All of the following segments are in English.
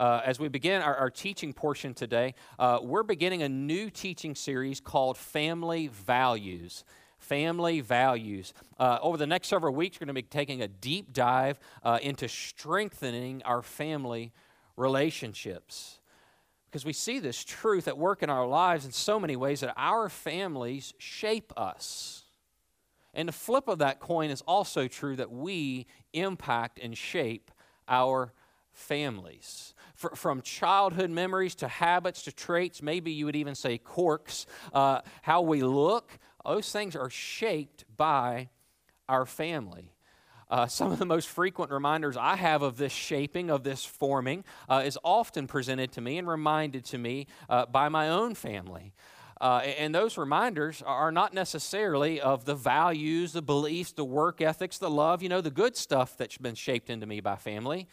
Uh, as we begin our, our teaching portion today, uh, we're beginning a new teaching series called Family Values. Family Values. Uh, over the next several weeks, we're going to be taking a deep dive uh, into strengthening our family relationships. Because we see this truth at work in our lives in so many ways that our families shape us. And the flip of that coin is also true that we impact and shape our families from childhood memories to habits to traits, maybe you would even say quirks, uh, how we look, those things are shaped by our family. Uh, some of the most frequent reminders I have of this shaping, of this forming, uh, is often presented to me and reminded to me uh, by my own family. Uh, and those reminders are not necessarily of the values, the beliefs, the work ethics, the love, you know, the good stuff that's been shaped into me by family.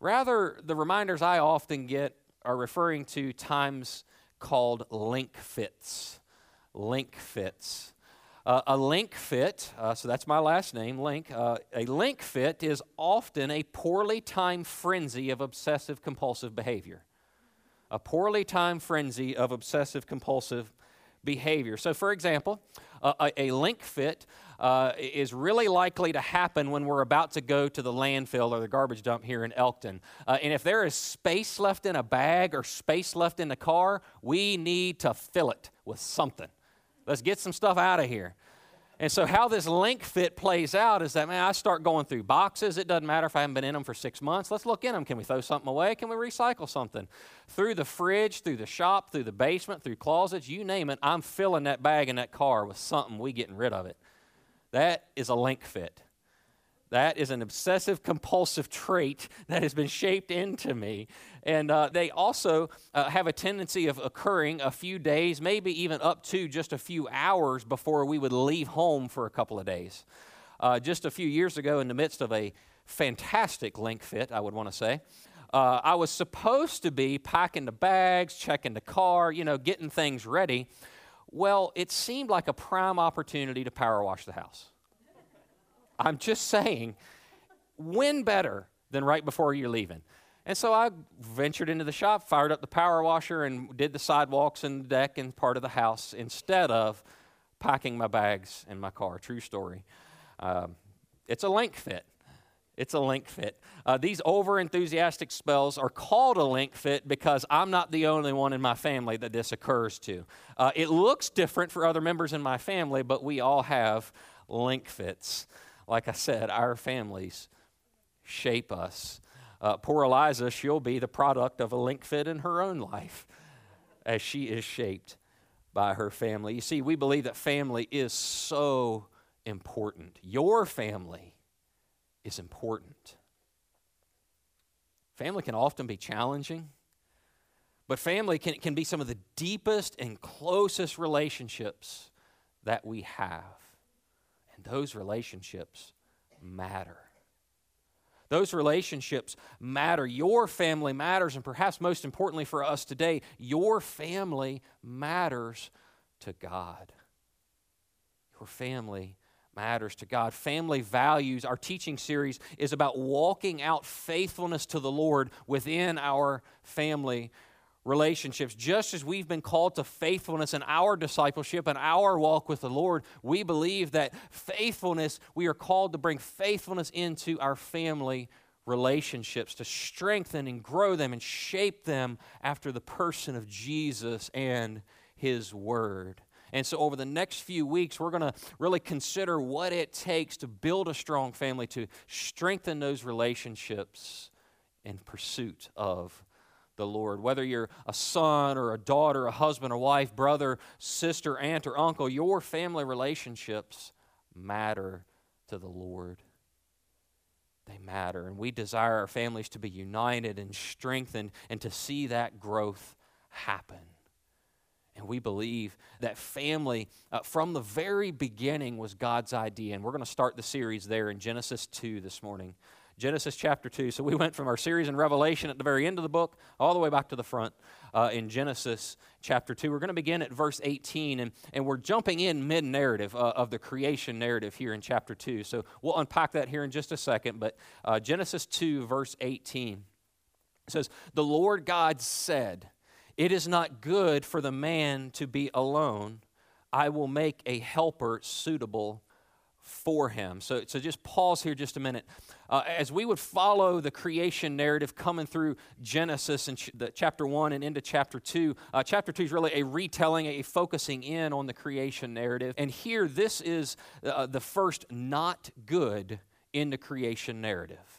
Rather, the reminders I often get are referring to times called link fits. Link fits. Uh, a link fit, uh, so that's my last name, Link. Uh, a link fit is often a poorly timed frenzy of obsessive compulsive behavior. A poorly timed frenzy of obsessive compulsive behavior. So, for example, a, a link fit uh, is really likely to happen when we're about to go to the landfill or the garbage dump here in Elkton. Uh, and if there is space left in a bag or space left in the car, we need to fill it with something. Let's get some stuff out of here. And so, how this link fit plays out is that, man, I start going through boxes. It doesn't matter if I haven't been in them for six months. Let's look in them. Can we throw something away? Can we recycle something? Through the fridge, through the shop, through the basement, through closets, you name it, I'm filling that bag in that car with something. We getting rid of it. That is a link fit. That is an obsessive compulsive trait that has been shaped into me. And uh, they also uh, have a tendency of occurring a few days, maybe even up to just a few hours before we would leave home for a couple of days. Uh, just a few years ago, in the midst of a fantastic link fit, I would want to say, uh, I was supposed to be packing the bags, checking the car, you know, getting things ready. Well, it seemed like a prime opportunity to power wash the house. I'm just saying, when better than right before you're leaving? And so I ventured into the shop, fired up the power washer, and did the sidewalks and the deck and part of the house instead of packing my bags in my car. True story. Um, it's a link fit. It's a link fit. Uh, these over enthusiastic spells are called a link fit because I'm not the only one in my family that this occurs to. Uh, it looks different for other members in my family, but we all have link fits like I said, our families shape us. Uh, poor Eliza, she'll be the product of a link fit in her own life as she is shaped by her family. You see, we believe that family is so important. Your family is important. Family can often be challenging, but family can, can be some of the deepest and closest relationships that we have. And those relationships matter. Those relationships matter. Your family matters. And perhaps most importantly for us today, your family matters to God. Your family matters to God. Family values, our teaching series is about walking out faithfulness to the Lord within our family relationships. Just as we've been called to faithfulness in our discipleship and our walk with the Lord, we believe that faithfulness, we are called to bring faithfulness into our family relationships, to strengthen and grow them and shape them after the person of Jesus and His Word. And so, over the next few weeks, we're going to really consider what it takes to build a strong family, to strengthen those relationships in pursuit of the Lord. Whether you're a son or a daughter, a husband or wife, brother, sister, aunt, or uncle, your family relationships matter to the Lord. They matter. And we desire our families to be united and strengthened and to see that growth happen. And we believe that family, uh, from the very beginning, was God's idea. And we're going to start the series there in Genesis 2 this morning. Genesis chapter 2. So we went from our series in Revelation at the very end of the book all the way back to the front uh, in Genesis chapter 2. We're going to begin at verse 18, and, and we're jumping in mid narrative uh, of the creation narrative here in chapter 2. So we'll unpack that here in just a second. But uh, Genesis 2, verse 18 says, The Lord God said, It is not good for the man to be alone. I will make a helper suitable for him. So, so just pause here just a minute. Uh, as we would follow the creation narrative coming through Genesis and ch- the, chapter 1 and into chapter 2, uh, chapter 2 is really a retelling, a focusing in on the creation narrative. And here, this is uh, the first not good in the creation narrative.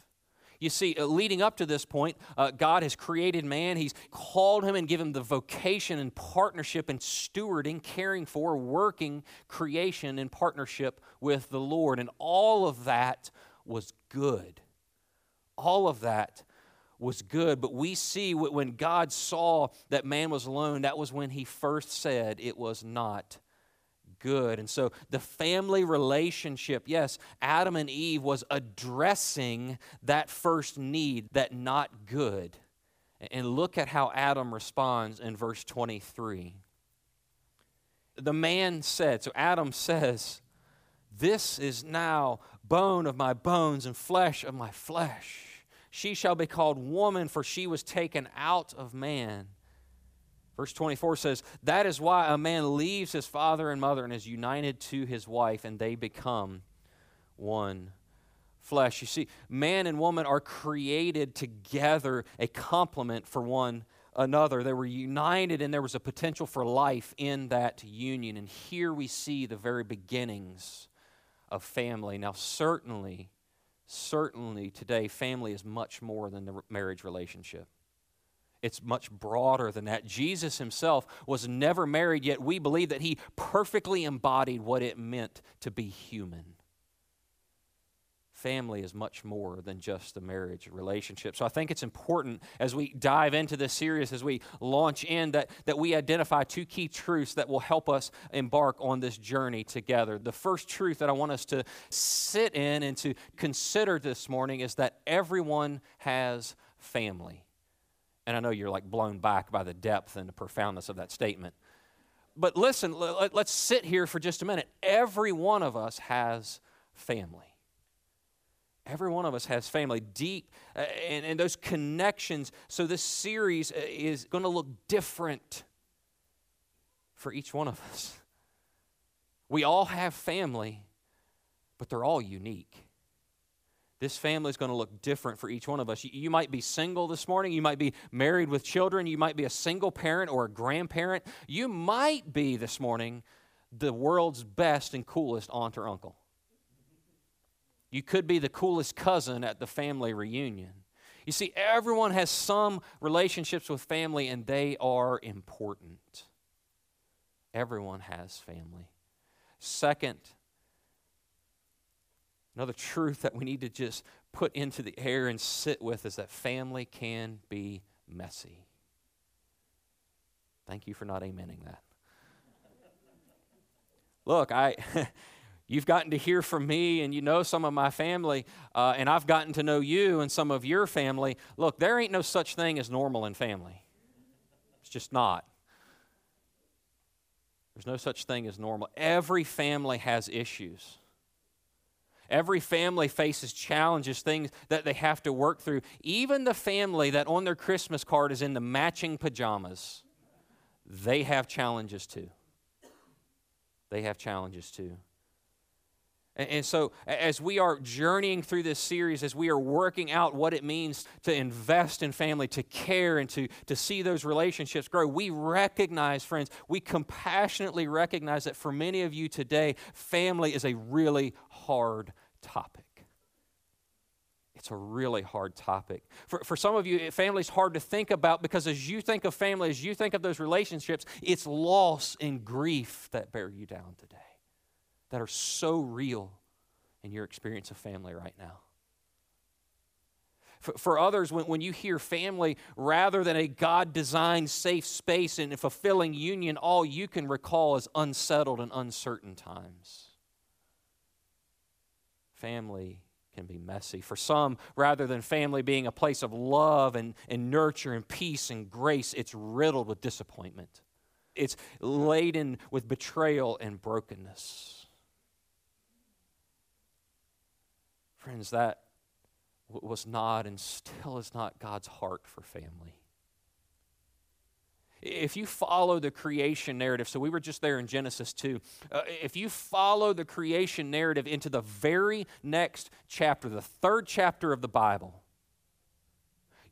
You see, uh, leading up to this point, uh, God has created man. He's called him and given him the vocation and partnership and stewarding, caring for, working creation in partnership with the Lord. And all of that was good. All of that was good. But we see when God saw that man was alone, that was when he first said it was not good. And so the family relationship, yes, Adam and Eve was addressing that first need, that not good. And look at how Adam responds in verse 23. The man said, so Adam says, This is now bone of my bones and flesh of my flesh. She shall be called woman, for she was taken out of man. Verse 24 says, That is why a man leaves his father and mother and is united to his wife, and they become one flesh. You see, man and woman are created together, a complement for one another. They were united, and there was a potential for life in that union. And here we see the very beginnings of family. Now, certainly, certainly today, family is much more than the marriage relationship. It's much broader than that. Jesus himself was never married, yet we believe that he perfectly embodied what it meant to be human. Family is much more than just the marriage relationship. So I think it's important as we dive into this series, as we launch in, that, that we identify two key truths that will help us embark on this journey together. The first truth that I want us to sit in and to consider this morning is that everyone has family. And I know you're like blown back by the depth and the profoundness of that statement. But listen, let, us sit here for just a minute. Every one of us has family. Every one of us has family, deep, uh, and, and those connections. So, this series uh, is going to look different for each one of us. We all have family, but they're all unique. This family is going to look different for each one of us. You might be single this morning. You might be married with children. You might be a single parent or a grandparent. You might be this morning the world's best and coolest aunt or uncle. You could be the coolest cousin at the family reunion. You see, everyone has some relationships with family, and they are important. Everyone has family. Second, Another truth that we need to just put into the air and sit with is that family can be messy. Thank you for not amening that. Look, I. You've gotten to hear from me, and you know some of my family, uh, and I've gotten to know you and some of your family. Look, there ain't no such thing as normal in family. It's just not. There's no such thing as normal. Every family has issues. Every family faces challenges, things that they have to work through. Even the family that on their Christmas card is in the matching pajamas, they have challenges too. They have challenges too. And so, as we are journeying through this series, as we are working out what it means to invest in family, to care, and to, to see those relationships grow, we recognize, friends, we compassionately recognize that for many of you today, family is a really hard topic. It's a really hard topic. For, for some of you, family's hard to think about because as you think of family, as you think of those relationships, it's loss and grief that bear you down today that are so real in your experience of family right now. For, for others, when, when you hear family, rather than a God designed safe space and fulfilling union, all you can recall is unsettled and uncertain times. Family can be messy. For some, rather than family being a place of love and, and nurture and peace and grace, it's riddled with disappointment. It's laden with betrayal and brokenness. Friends, that was not and still is not God's heart for family. If you follow the creation narrative, so we were just there in Genesis 2, uh, if you follow the creation narrative into the very next chapter, the third chapter of the Bible,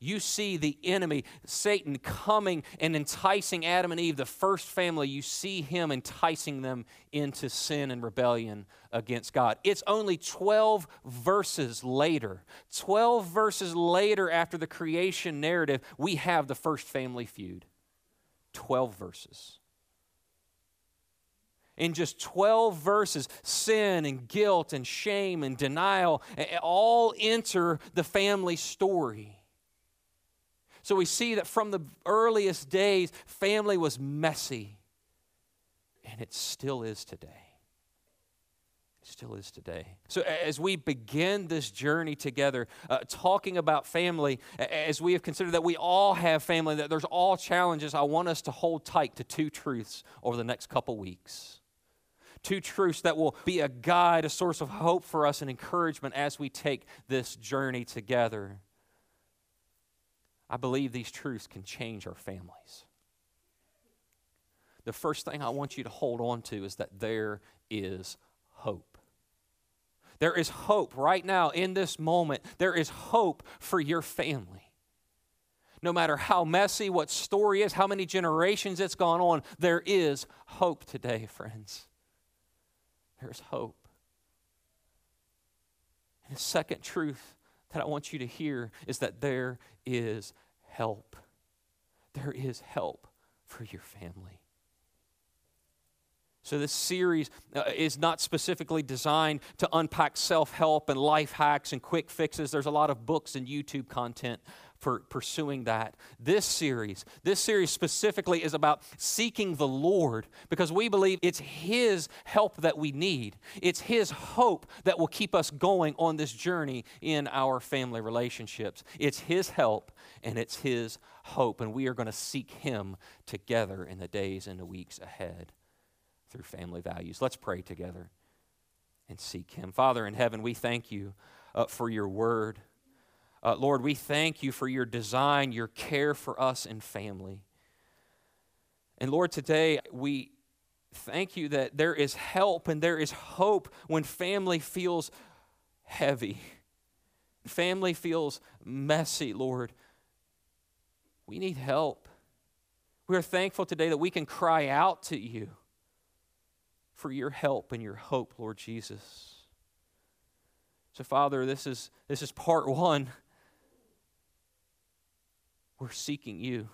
you see the enemy, Satan, coming and enticing Adam and Eve, the first family. You see him enticing them into sin and rebellion against God. It's only 12 verses later, 12 verses later after the creation narrative, we have the first family feud. 12 verses. In just 12 verses, sin and guilt and shame and denial all enter the family story. So we see that from the earliest days, family was messy. And it still is today. Still is today. So as we begin this journey together, uh, talking about family, as we have considered that we all have family, that there's all challenges, I want us to hold tight to two truths over the next couple weeks two truths that will be a guide, a source of hope for us and encouragement as we take this journey together. I believe these truths can change our families. The first thing I want you to hold on to is that there is hope. There is hope right now in this moment. There is hope for your family. No matter how messy what story is, how many generations it's gone on, there is hope today, friends. There's hope. And the second truth that I want you to hear is that there is help. There is help for your family. So, this series uh, is not specifically designed to unpack self help and life hacks and quick fixes. There's a lot of books and YouTube content for pursuing that. This series, this series specifically is about seeking the Lord because we believe it's His help that we need. It's His hope that will keep us going on this journey in our family relationships. It's His help and it's His hope, and we are going to seek Him together in the days and the weeks ahead through family values. Let's pray together and seek Him. Father in heaven, we thank you uh, for your word. Uh, Lord, we thank you for your design, your care for us and family. And Lord, today we thank you that there is help and there is hope when family feels heavy. Family feels messy, Lord. We need help. We are thankful today that we can cry out to you for your help and your hope, Lord Jesus. So, Father, this is, this is part one. We're seeking you.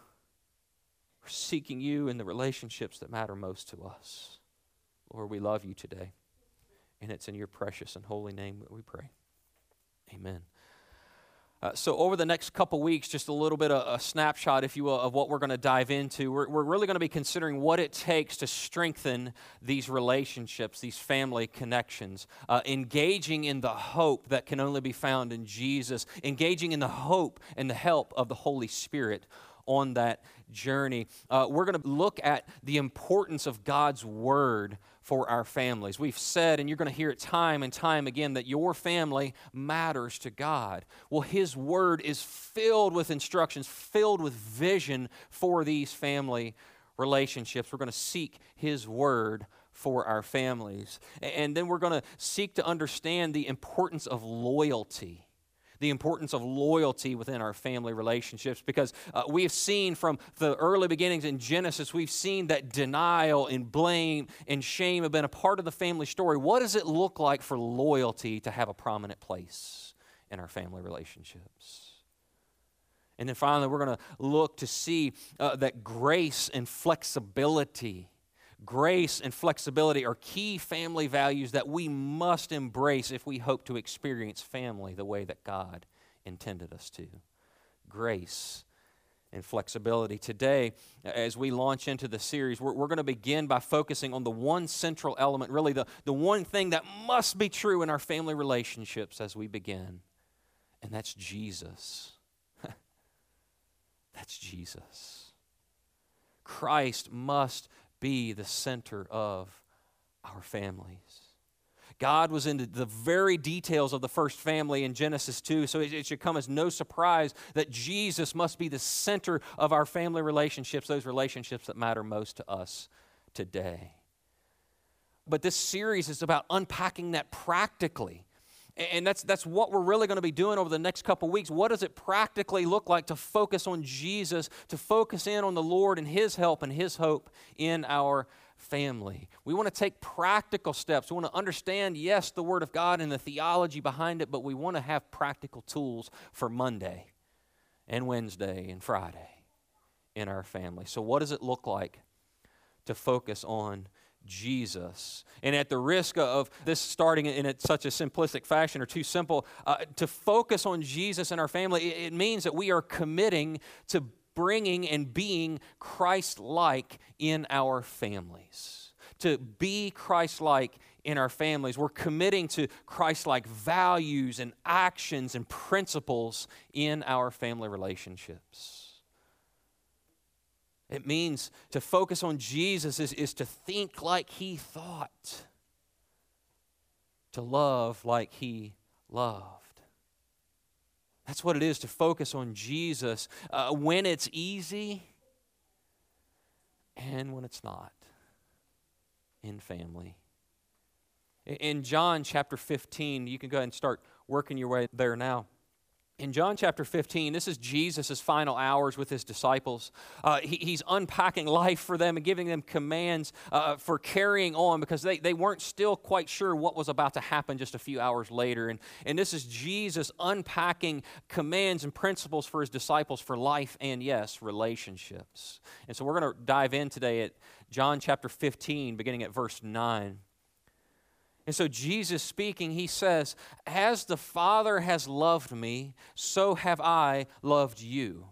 We're seeking you in the relationships that matter most to us. Lord, we love you today. And it's in your precious and holy name that we pray. Amen. Uh, so, over the next couple weeks, just a little bit of a snapshot, if you will, of what we're going to dive into. We're, we're really going to be considering what it takes to strengthen these relationships, these family connections, uh, engaging in the hope that can only be found in Jesus, engaging in the hope and the help of the Holy Spirit on that journey. Uh, we're going to look at the importance of God's Word for our families. We've said, and you're going to hear it time and time again, that your family matters to God. Well, His Word is filled with instructions, filled with vision for these family relationships. We're going to seek His Word for our families. And then we're going to seek to understand the importance of loyalty the importance of loyalty within our family relationships because uh, we have seen from the early beginnings in Genesis, we've seen that denial and blame and shame have been a part of the family story. What does it look like for loyalty to have a prominent place in our family relationships? And then finally, we're going to look to see uh, that grace and flexibility Grace and flexibility are key family values that we must embrace if we hope to experience family the way that God intended us to. Grace and flexibility. Today, as we launch into the series, we're, we're going to begin by focusing on the one central element, really the, the one thing that must be true in our family relationships as we begin, and that's Jesus. that's Jesus. Christ must be the center of our families. God was into the very details of the first family in Genesis 2, so it, should come as no surprise that Jesus must be the center of our family relationships, those relationships that matter most to us today. But this series is about unpacking that practically. And that's, that's what we're really going to be doing over the next couple weeks. What does it practically look like to focus on Jesus, to focus in on the Lord and His help and His hope in our family? We want to take practical steps. We want to understand, yes, the Word of God and the theology behind it, but we want to have practical tools for Monday and Wednesday and Friday in our family. So, what does it look like to focus on Jesus. And at the risk of this starting in such a simplistic fashion or too simple, uh, to focus on Jesus in our family, it, it means that we are committing to bringing and being Christ like in our families. To be Christ like in our families. We're committing to Christ like values and actions and principles in our family relationships. It means to focus on Jesus is, is to think like he thought, to love like he loved. That's what it is to focus on Jesus uh, when it's easy and when it's not in family. In John chapter 15, you can go ahead and start working your way there now. In John chapter 15, this is Jesus' final hours with his disciples. Uh, he, he's unpacking life for them and giving them commands uh, for carrying on because they, they weren't still quite sure what was about to happen just a few hours later. And, and this is Jesus unpacking commands and principles for his disciples for life and, yes, relationships. And so we're going to dive in today at John chapter 15, beginning at verse 9. And so, Jesus speaking, he says, As the Father has loved me, so have I loved you.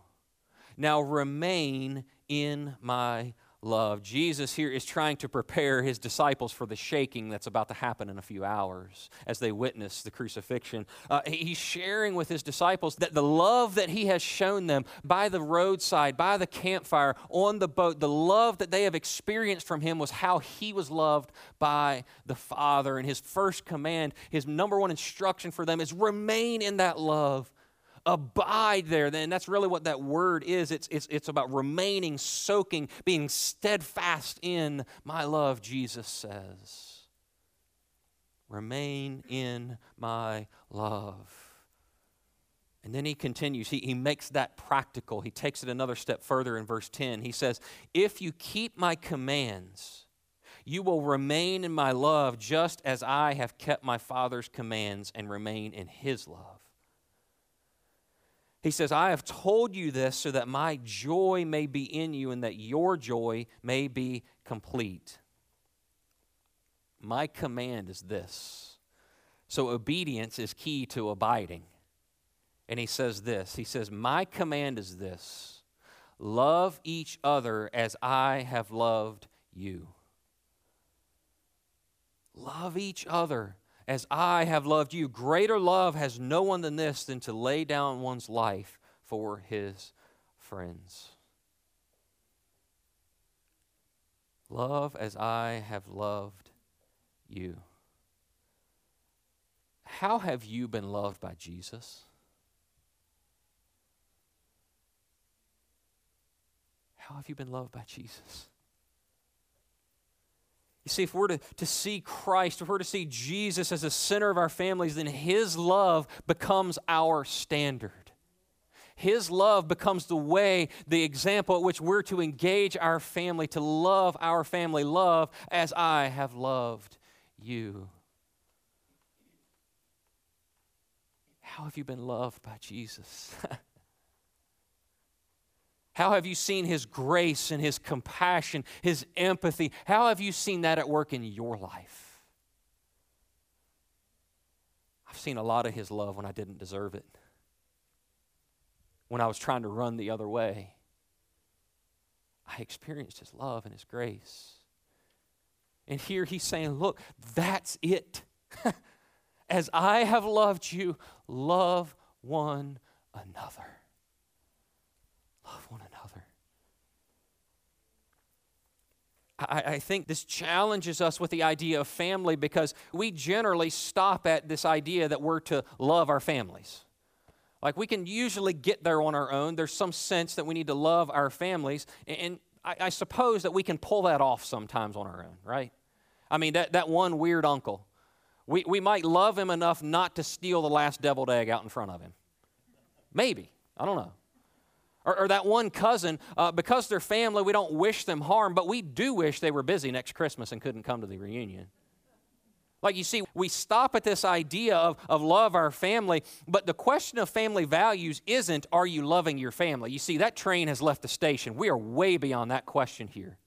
Now remain in my love. Jesus here is trying to prepare his disciples for the shaking that's about to happen in a few hours as they witness the crucifixion. Uh, he's sharing with his disciples that the love that he has shown them by the roadside, by the campfire, on the boat, the love that they have experienced from him was how he was loved by the Father. And his first command, his number one instruction for them is remain in that love abide there, then that's really what that word is. It's, it's, it's about remaining, soaking, being steadfast in my love, Jesus says. Remain in my love. And then he continues, he, he makes that practical. He takes it another step further in verse 10. He says, If you keep my commands, you will remain in my love just as I have kept my Father's commands and remain in his love. He says, I have told you this so that my joy may be in you and that your joy may be complete. My command is this. So, obedience is key to abiding. And he says this He says, My command is this love each other as I have loved you. Love each other as I have loved you. Greater love has no one than this than to lay down one's life for his friends. Love as I have loved you. How have you been loved by Jesus? How have you been loved by Jesus? You see, if we're to, to see Christ, if we're to see Jesus as the center of our families, then His love becomes our standard. His love becomes the way, the example at which we're to engage our family, to love our family. Love as I have loved you. How have you been loved by Jesus? How have you seen His grace and His compassion, His empathy? How have you seen that at work in your life? I've seen a lot of His love when I didn't deserve it, when I was trying to run the other way. I experienced His love and His grace. And here He's saying, Look, that's it. As I have loved you, love one another. Love one another. I, I, think this challenges us with the idea of family because we generally stop at this idea that we're to love our families. Like we can usually get there on our own. There's some sense that we need to love our families. And I, I suppose that we can pull that off sometimes on our own, right? I mean, that, that one weird uncle. We, we might love him enough not to steal the last deviled egg out in front of him. Maybe. I don't know. Or, or that one cousin, uh, because they're family, we don't wish them harm, but we do wish they were busy next Christmas and couldn't come to the reunion. Like you see, we stop at this idea of, of love our family, but the question of family values isn't are you loving your family? You see, that train has left the station. We are way beyond that question here.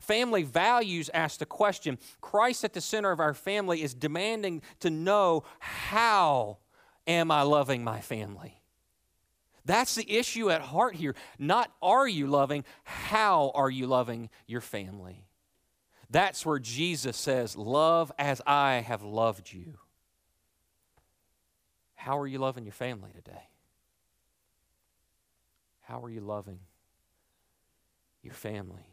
Family values ask the question Christ at the center of our family is demanding to know how am I loving my family? That's the issue at heart here. Not are you loving, how are you loving your family? That's where Jesus says, Love as I have loved you. How are you loving your family today? How are you loving your family?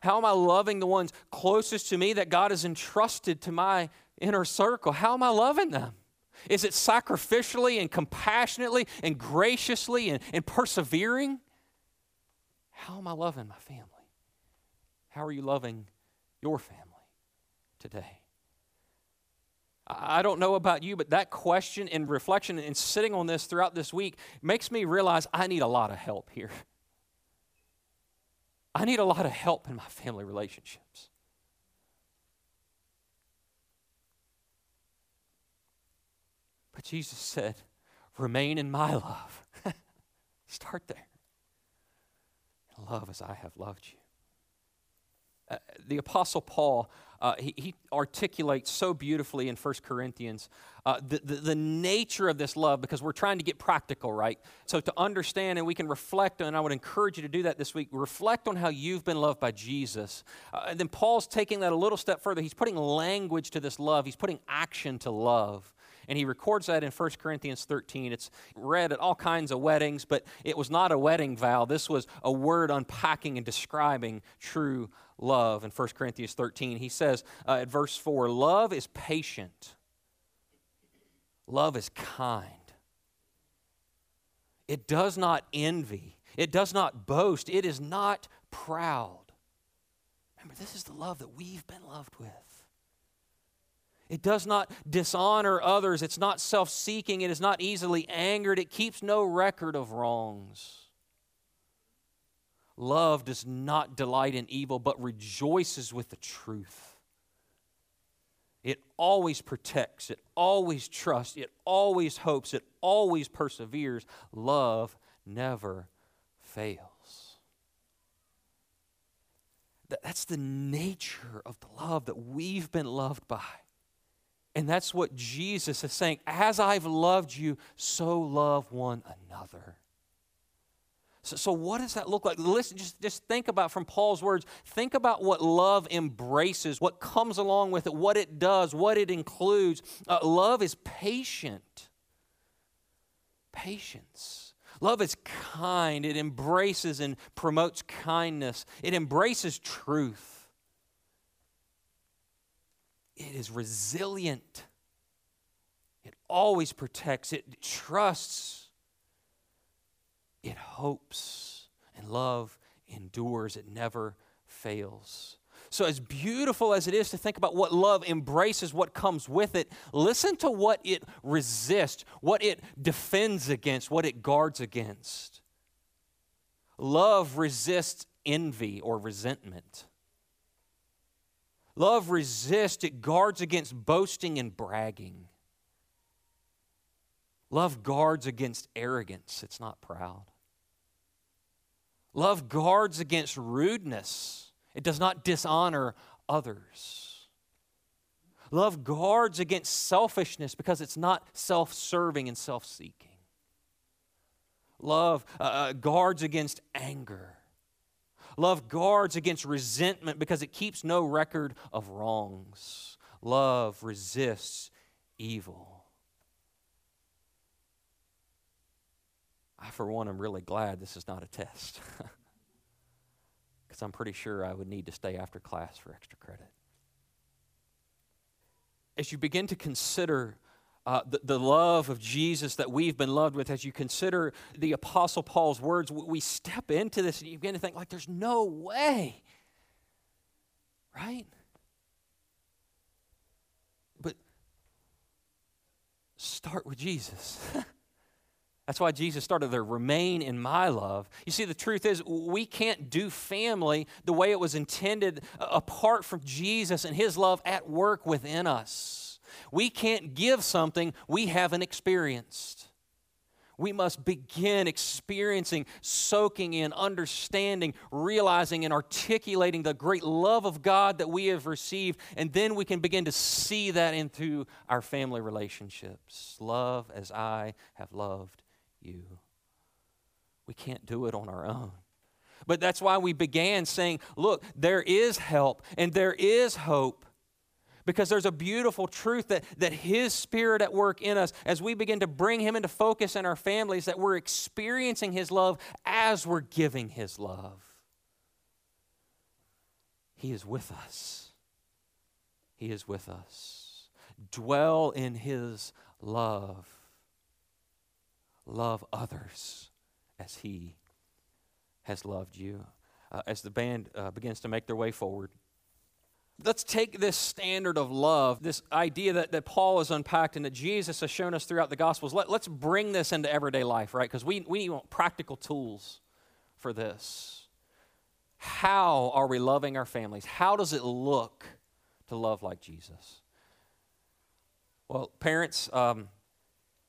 How am I loving the ones closest to me that God has entrusted to my inner circle? How am I loving them? Is it sacrificially and compassionately and graciously and, and persevering? How am I loving my family? How are you loving your family today? I don't know about you, but that question and reflection and sitting on this throughout this week makes me realize I need a lot of help here. I need a lot of help in my family relationships. Jesus said, Remain in my love. Start there. love as I have loved you. Uh, the Apostle Paul, uh, he, he, articulates so beautifully in 1 Corinthians uh, the, the, the, nature of this love because we're trying to get practical, right? So, to understand, and we can reflect, on, and I would encourage you to do that this week, reflect on how you've been loved by Jesus. Uh, and then Paul's taking that a little step further. He's putting language to this love, he's putting action to love. And he records that in 1 Corinthians 13. It's read at all kinds of weddings, but it was not a wedding vow. This was a word unpacking and describing true love in 1 Corinthians 13. He says uh, at verse 4 Love is patient, love is kind. It does not envy, it does not boast, it is not proud. Remember, this is the love that we've been loved with. It does not dishonor others. It's not self seeking. It is not easily angered. It keeps no record of wrongs. Love does not delight in evil, but rejoices with the truth. It always protects, it always trusts, it always hopes, it always perseveres. Love never fails. That's the nature of the love that we've been loved by. And that's what Jesus is saying. As I've loved you, so love one another. So, so what does that look like? Listen, just, just think about from Paul's words, think about what love embraces, what comes along with it, what it does, what it includes. Uh, love is patient. Patience. Love is kind. It embraces and promotes kindness. It embraces truth. It is resilient. It always protects. It trusts. It hopes. And love endures. It never fails. so, as beautiful as it is to think about what love embraces, what comes with it, listen to what it resists, what it defends against, what it guards against. Love resists envy or resentment. Love resists, it guards against boasting and bragging. Love guards against arrogance, it's not proud. Love guards against rudeness, it does not dishonor others. Love guards against selfishness because it's not self serving and self seeking. Love uh, uh, guards against anger. Love guards against resentment because it keeps no record of wrongs. Love resists evil. I, for one, am really glad this is not a test. Because I'm pretty sure I would need to stay after class for extra credit. As you begin to consider uh, the, the love of Jesus that we've been loved with, as you consider the Apostle Paul's words, we step into this and you begin to think, like, there's no way. Right? But start with Jesus. That's why Jesus started there, remain in my love. You see, the truth is, we can't do family the way it was intended apart from Jesus and his love at work within us. We can't give something we haven't experienced. We must begin experiencing, soaking in, understanding, realizing, and articulating the great love of God that we have received. And then we can begin to see that into our family relationships. Love as I have loved you. We can't do it on our own. But that's why we began saying, look, there is help and there is hope because there's a beautiful truth that, that His Spirit at work in us, as we begin to bring Him into focus in our families, that we're experiencing His love as we're giving His love. He is with us. He is with us. Dwell in His love. Love others as He has loved you. Uh, as the band uh, begins to make their way forward, Let's take this standard of love, this idea that, that Paul has unpacked and that Jesus has shown us throughout the Gospels. Let, let's bring this into everyday life, right? Because we, we want practical tools for this. How are we loving our families? How does it look to love like Jesus? Well, parents, um,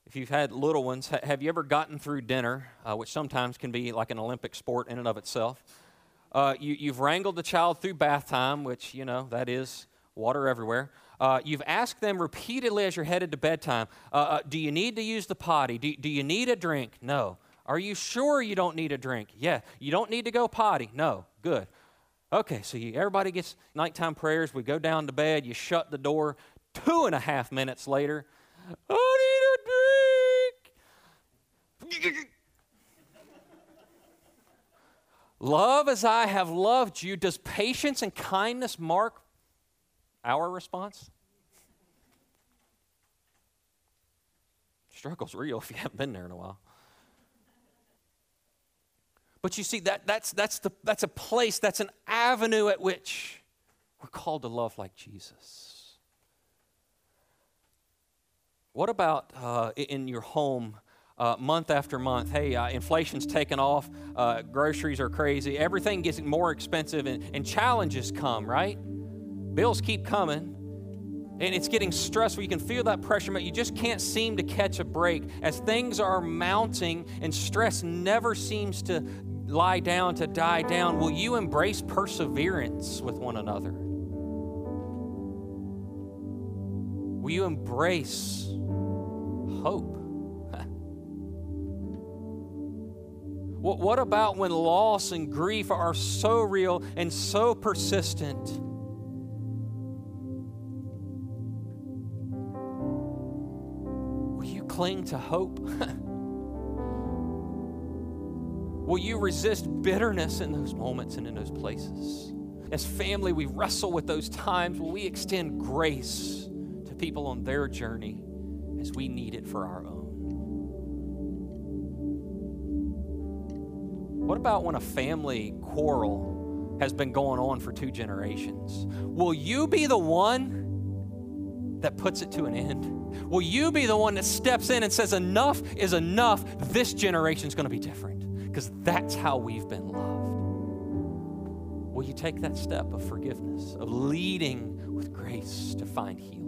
if you've had little ones, ha- have you ever gotten through dinner, uh, which sometimes can be like an Olympic sport in and of itself? Uh, you, you've wrangled the child through bath time, which, you know, that is water everywhere. Uh, you've asked them repeatedly as you're headed to bedtime uh, uh, Do you need to use the potty? Do, do you need a drink? No. Are you sure you don't need a drink? Yeah. You don't need to go potty? No. Good. Okay, so you, everybody gets nighttime prayers. We go down to bed. You shut the door. Two and a half minutes later, I need a drink. Love as I have loved you. Does patience and kindness mark our response? Struggle's real if you haven't been there in a while. But you see, that, that's, that's, the, that's a place, that's an avenue at which we're called to love like Jesus. What about uh, in your home? Uh, month after month. Hey, uh, inflation's taken off, uh, groceries are crazy, everything gets more expensive, and, and challenges come, right? Bills keep coming. And it's getting stressful. You can feel that pressure, but you just can't seem to catch a break. As things are mounting and stress never seems to lie down, to die down, will you embrace perseverance with one another? Will you embrace hope? What about when loss and grief are so real and so persistent? Will you cling to hope? Will you resist bitterness in those moments and in those places? As family, we wrestle with those times. Will we extend grace to people on their journey as we need it for our own? What about when a family quarrel has been going on for two generations. Will you be the one that puts it to an end? Will you be the one that steps in and says, Enough is enough? This generation is going to be different because that's how we've been loved. Will you take that step of forgiveness, of leading with grace to find healing?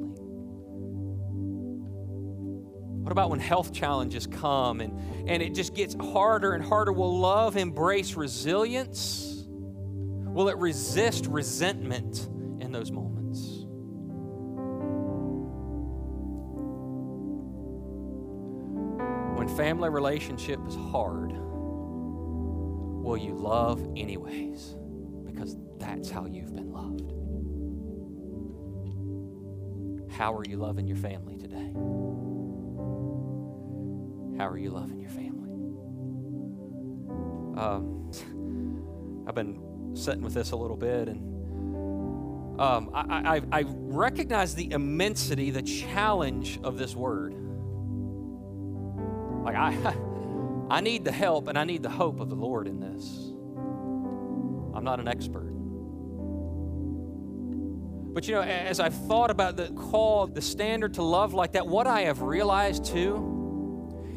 What about when health challenges come and, and it just gets harder and harder? Will love embrace resilience? Will it resist resentment in those moments? When family relationship is hard, will you love anyways? Because that's how you've been loved. How are you loving your family today? How are you loving your family? Um, I've been sitting with this a little bit, and um, I, I, I recognize the immensity, the challenge of this word. Like I, I need the help and I need the hope of the Lord in this. I'm not an expert. But you know, as I've thought about the call, the standard to love like that, what I have realized too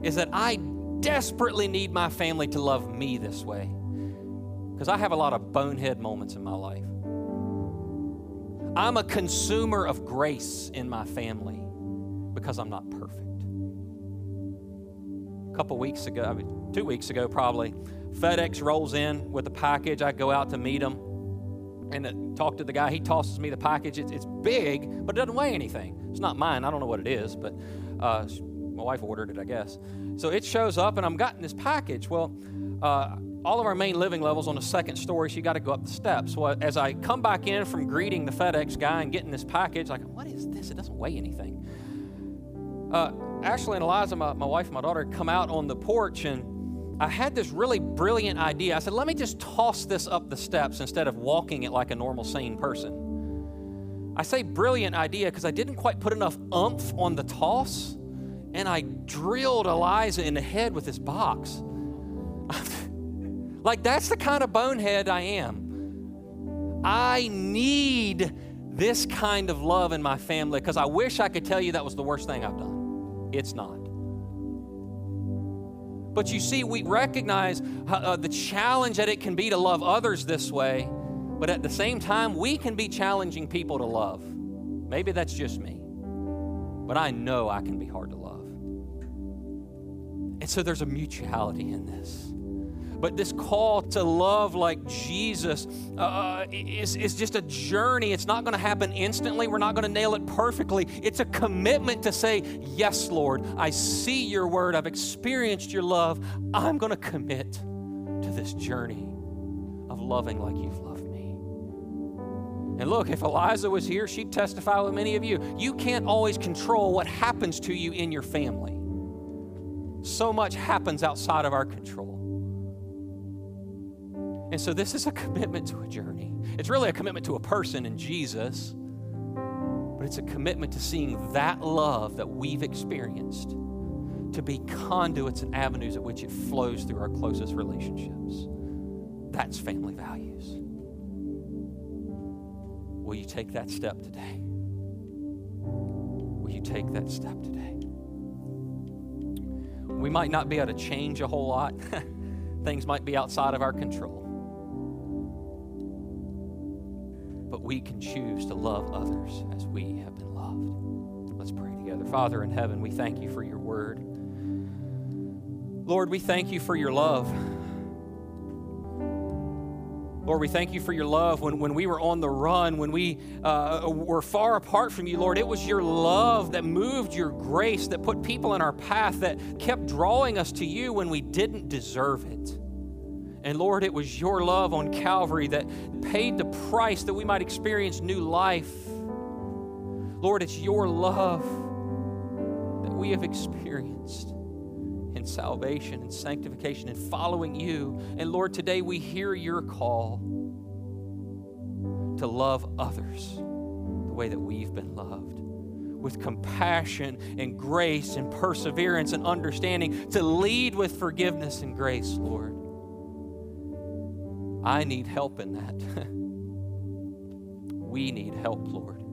is that I desperately need my family to love me this way. Because I have a lot of bonehead moments in my life. I'm a consumer of grace in my family because I'm not perfect. A couple weeks ago, I mean, two weeks ago probably, FedEx rolls in with a package. I go out to meet him and talk to the guy. He tosses me the package. It's, it's, big, but it doesn't weigh anything. It's not mine. I don't know what it is, but uh, my wife ordered it, I guess. So it shows up, and I'm getting this package. Well, uh, all of our main living levels on the second story, so you got to go up the steps. So as I come back in from greeting the FedEx guy and getting this package, like, what is this? It doesn't weigh anything. Uh, Ashley and Eliza, my, my wife and my daughter, come out on the porch, and I had this really brilliant idea. I said, let me just toss this up the steps instead of walking it like a normal, sane person. I say brilliant idea because I didn't quite put enough umph on the toss, and I drilled Eliza in the head with this box. Like, that's the kind of bonehead I am. I need this kind of love in my family because I wish I could tell you that was the worst thing I've done. It's not. But you see, we recognize uh, the challenge that it can be to love others this way, but at the same time, we can be challenging people to love. Maybe that's just me, but I know I can be hard to love. And so there's a mutuality in this. But this call to love like Jesus uh, uh is, is just a journey. It's not going to happen instantly. We're not going to nail it perfectly. It's a commitment to say, Yes, Lord, I see your word. I've experienced your love. I'm going to commit to this journey of loving like you've loved me. And look, if Eliza was here, she'd testify with many of you. You can't always control what happens to you in your family. So much happens outside of our control. And so this is a commitment to a journey. It's really a commitment to a person in Jesus, but it's a commitment to seeing that love that we've experienced to be conduits and avenues at which it flows through our closest relationships. That's family values. Will you take that step today? Will you take that step today? We might not be able to change a whole lot. Things might be outside of our control. but we can choose to love others as we have been loved. Let's pray together. Father in heaven, we thank you for your word. Lord, we thank you for your love. Lord, we thank you for your love when, when we were on the run, when we uh, were far apart from you, Lord. It was your love that moved your grace, that put people in our path, that kept drawing us to you when we didn't deserve it. And Lord, it was your love on Calvary that paid the price that we might experience new life. Lord, it's your love that we have experienced in salvation and sanctification and following you. And Lord, today we hear your call to love others the way that we've been loved with compassion and grace and perseverance and understanding, to lead with forgiveness and grace, Lord. I need help in that. we need help, Lord.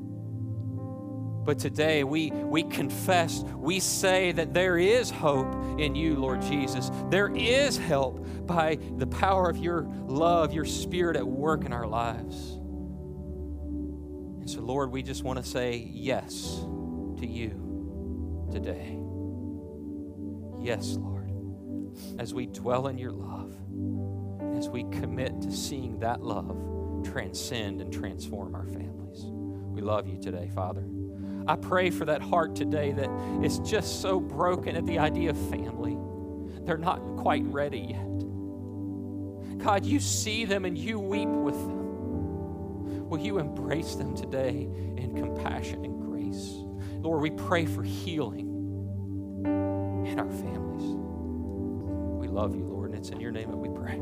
But today we, we confess, we say that there is hope in you, Lord Jesus. There is help by the power of your love, your spirit at work in our lives. And so, Lord, we just want to say yes to you today. Yes, Lord, as we dwell in your love, as we commit to seeing that love transcend and transform our families. We love you today, Father. I pray for that heart today that is just so broken at the idea of family. They're not quite ready yet. God, you see them and you weep with them. Will you embrace them today in compassion and grace? Lord, we pray for healing in our families. We love you, Lord, and it's in your name that we pray.